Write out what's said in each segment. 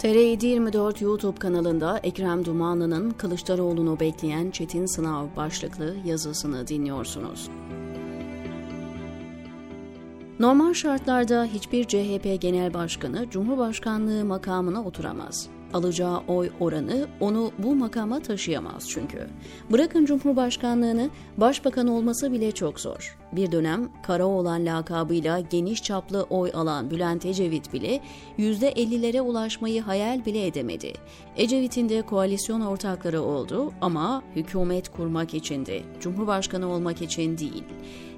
TR724 YouTube kanalında Ekrem Dumanlı'nın Kılıçdaroğlu'nu bekleyen Çetin Sınav başlıklı yazısını dinliyorsunuz. Normal şartlarda hiçbir CHP Genel Başkanı Cumhurbaşkanlığı makamına oturamaz. Alacağı oy oranı onu bu makama taşıyamaz çünkü. Bırakın Cumhurbaşkanlığını, başbakan olması bile çok zor. Bir dönem kara olan lakabıyla geniş çaplı oy alan Bülent Ecevit bile %50'lere ulaşmayı hayal bile edemedi. Ecevit'in de koalisyon ortakları oldu ama hükümet kurmak içindi, Cumhurbaşkanı olmak için değil.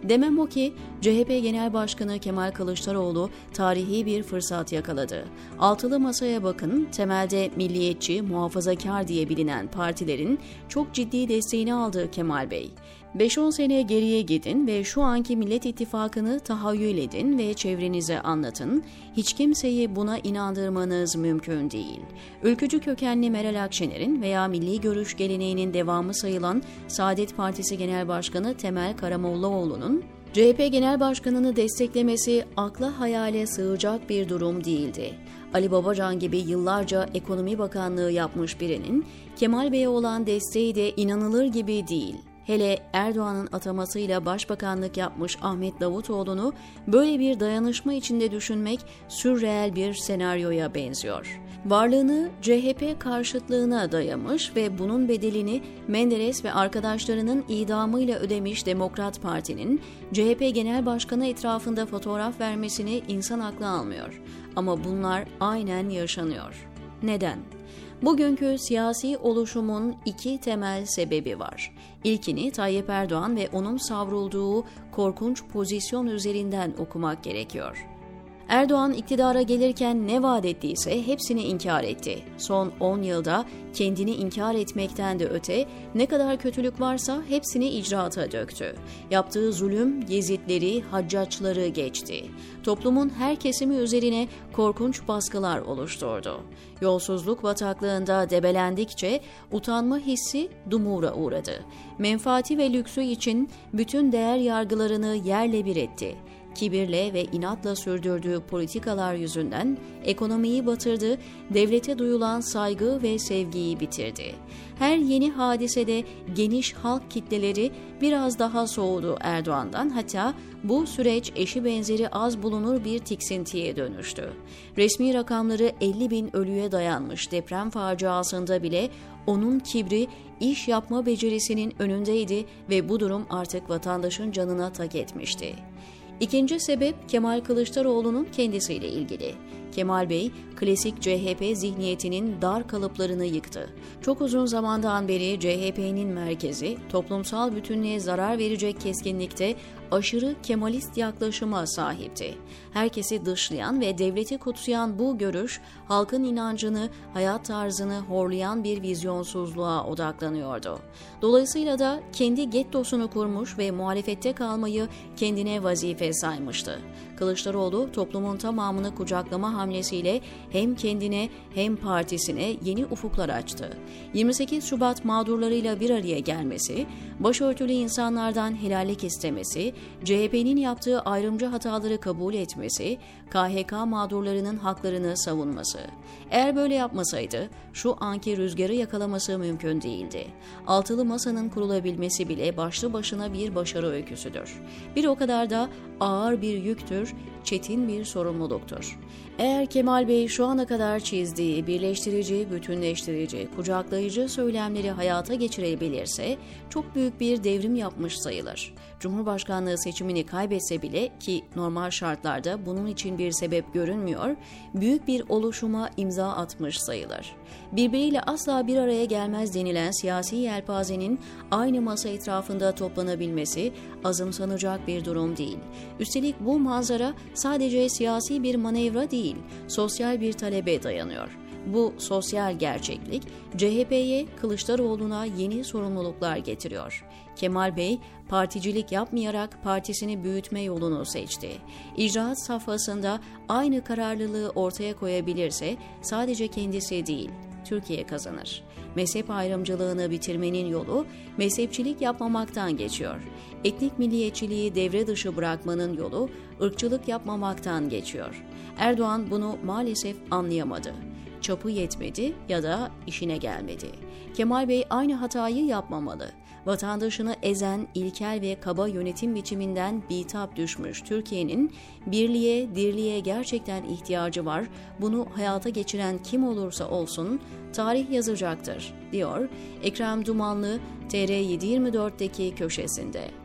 Demem o ki CHP Genel Başkanı Kemal Kılıçdaroğlu tarihi bir fırsat yakaladı. Altılı masaya bakın temelde milliyetçi, muhafazakar diye bilinen partilerin çok ciddi desteğini aldı Kemal Bey. 5-10 sene geriye gidin ve şu anki Millet İttifakı'nı tahayyül edin ve çevrenize anlatın. Hiç kimseyi buna inandırmanız mümkün değil. Ülkücü kökenli Meral Akşener'in veya milli görüş geleneğinin devamı sayılan Saadet Partisi Genel Başkanı Temel Karamollaoğlu'nun CHP Genel Başkanı'nı desteklemesi akla hayale sığacak bir durum değildi. Ali Babacan gibi yıllarca ekonomi bakanlığı yapmış birinin Kemal Bey'e olan desteği de inanılır gibi değil. Hele Erdoğan'ın atamasıyla başbakanlık yapmış Ahmet Davutoğlu'nu böyle bir dayanışma içinde düşünmek sürreel bir senaryoya benziyor. Varlığını CHP karşıtlığına dayamış ve bunun bedelini Menderes ve arkadaşlarının idamıyla ödemiş Demokrat Parti'nin CHP Genel Başkanı etrafında fotoğraf vermesini insan aklı almıyor. Ama bunlar aynen yaşanıyor. Neden? Bugünkü siyasi oluşumun iki temel sebebi var. İlkini Tayyip Erdoğan ve onun savrulduğu korkunç pozisyon üzerinden okumak gerekiyor. Erdoğan iktidara gelirken ne vaat ettiyse hepsini inkar etti. Son 10 yılda kendini inkar etmekten de öte ne kadar kötülük varsa hepsini icraata döktü. Yaptığı zulüm Yezidleri, Haccaçları geçti. Toplumun her kesimi üzerine korkunç baskılar oluşturdu. Yolsuzluk bataklığında debelendikçe utanma hissi dumura uğradı. Menfaati ve lüksü için bütün değer yargılarını yerle bir etti kibirle ve inatla sürdürdüğü politikalar yüzünden ekonomiyi batırdı, devlete duyulan saygı ve sevgiyi bitirdi. Her yeni hadisede geniş halk kitleleri biraz daha soğudu Erdoğan'dan hatta bu süreç eşi benzeri az bulunur bir tiksintiye dönüştü. Resmi rakamları 50 bin ölüye dayanmış deprem faciasında bile onun kibri iş yapma becerisinin önündeydi ve bu durum artık vatandaşın canına tak etmişti. İkinci sebep Kemal Kılıçdaroğlu'nun kendisiyle ilgili. Kemal Bey, klasik CHP zihniyetinin dar kalıplarını yıktı. Çok uzun zamandan beri CHP'nin merkezi, toplumsal bütünlüğe zarar verecek keskinlikte aşırı Kemalist yaklaşıma sahipti. Herkesi dışlayan ve devleti kutsayan bu görüş, halkın inancını, hayat tarzını horlayan bir vizyonsuzluğa odaklanıyordu. Dolayısıyla da kendi gettosunu kurmuş ve muhalefette kalmayı kendine vazife saymıştı. Kılıçdaroğlu toplumun tamamını kucaklama hamlesiyle hem kendine hem partisine yeni ufuklar açtı. 28 Şubat mağdurlarıyla bir araya gelmesi, başörtülü insanlardan helallik istemesi, CHP'nin yaptığı ayrımcı hataları kabul etmesi, KHK mağdurlarının haklarını savunması. Eğer böyle yapmasaydı şu anki rüzgarı yakalaması mümkün değildi. Altılı masanın kurulabilmesi bile başlı başına bir başarı öyküsüdür. Bir o kadar da ağır bir yüktür, çetin bir sorumluluktur. Eğer Kemal Bey şu ana kadar çizdiği birleştirici, bütünleştirici, kucaklayıcı söylemleri hayata geçirebilirse çok büyük bir devrim yapmış sayılır. Cumhurbaşkanlığı seçimini kaybetse bile ki normal şartlarda bunun için bir sebep görünmüyor, büyük bir oluşuma imza atmış sayılır. Birbiriyle asla bir araya gelmez denilen siyasi yelpazenin aynı masa etrafında toplanabilmesi azımsanacak bir durum değil. Üstelik bu manzara sadece siyasi bir manevra değil, sosyal bir talebe dayanıyor. Bu sosyal gerçeklik CHP'ye Kılıçdaroğlu'na yeni sorumluluklar getiriyor. Kemal Bey particilik yapmayarak partisini büyütme yolunu seçti. İcraat safhasında aynı kararlılığı ortaya koyabilirse sadece kendisi değil, Türkiye kazanır. Mezhep ayrımcılığını bitirmenin yolu mezhepçilik yapmamaktan geçiyor. Etnik milliyetçiliği devre dışı bırakmanın yolu ırkçılık yapmamaktan geçiyor. Erdoğan bunu maalesef anlayamadı. çapı yetmedi ya da işine gelmedi. Kemal Bey aynı hatayı yapmamalı. Vatandaşını ezen ilkel ve kaba yönetim biçiminden bitap düşmüş Türkiye'nin birliğe, dirliğe gerçekten ihtiyacı var. Bunu hayata geçiren kim olursa olsun tarih yazacaktır, diyor Ekrem Dumanlı TR724'deki köşesinde.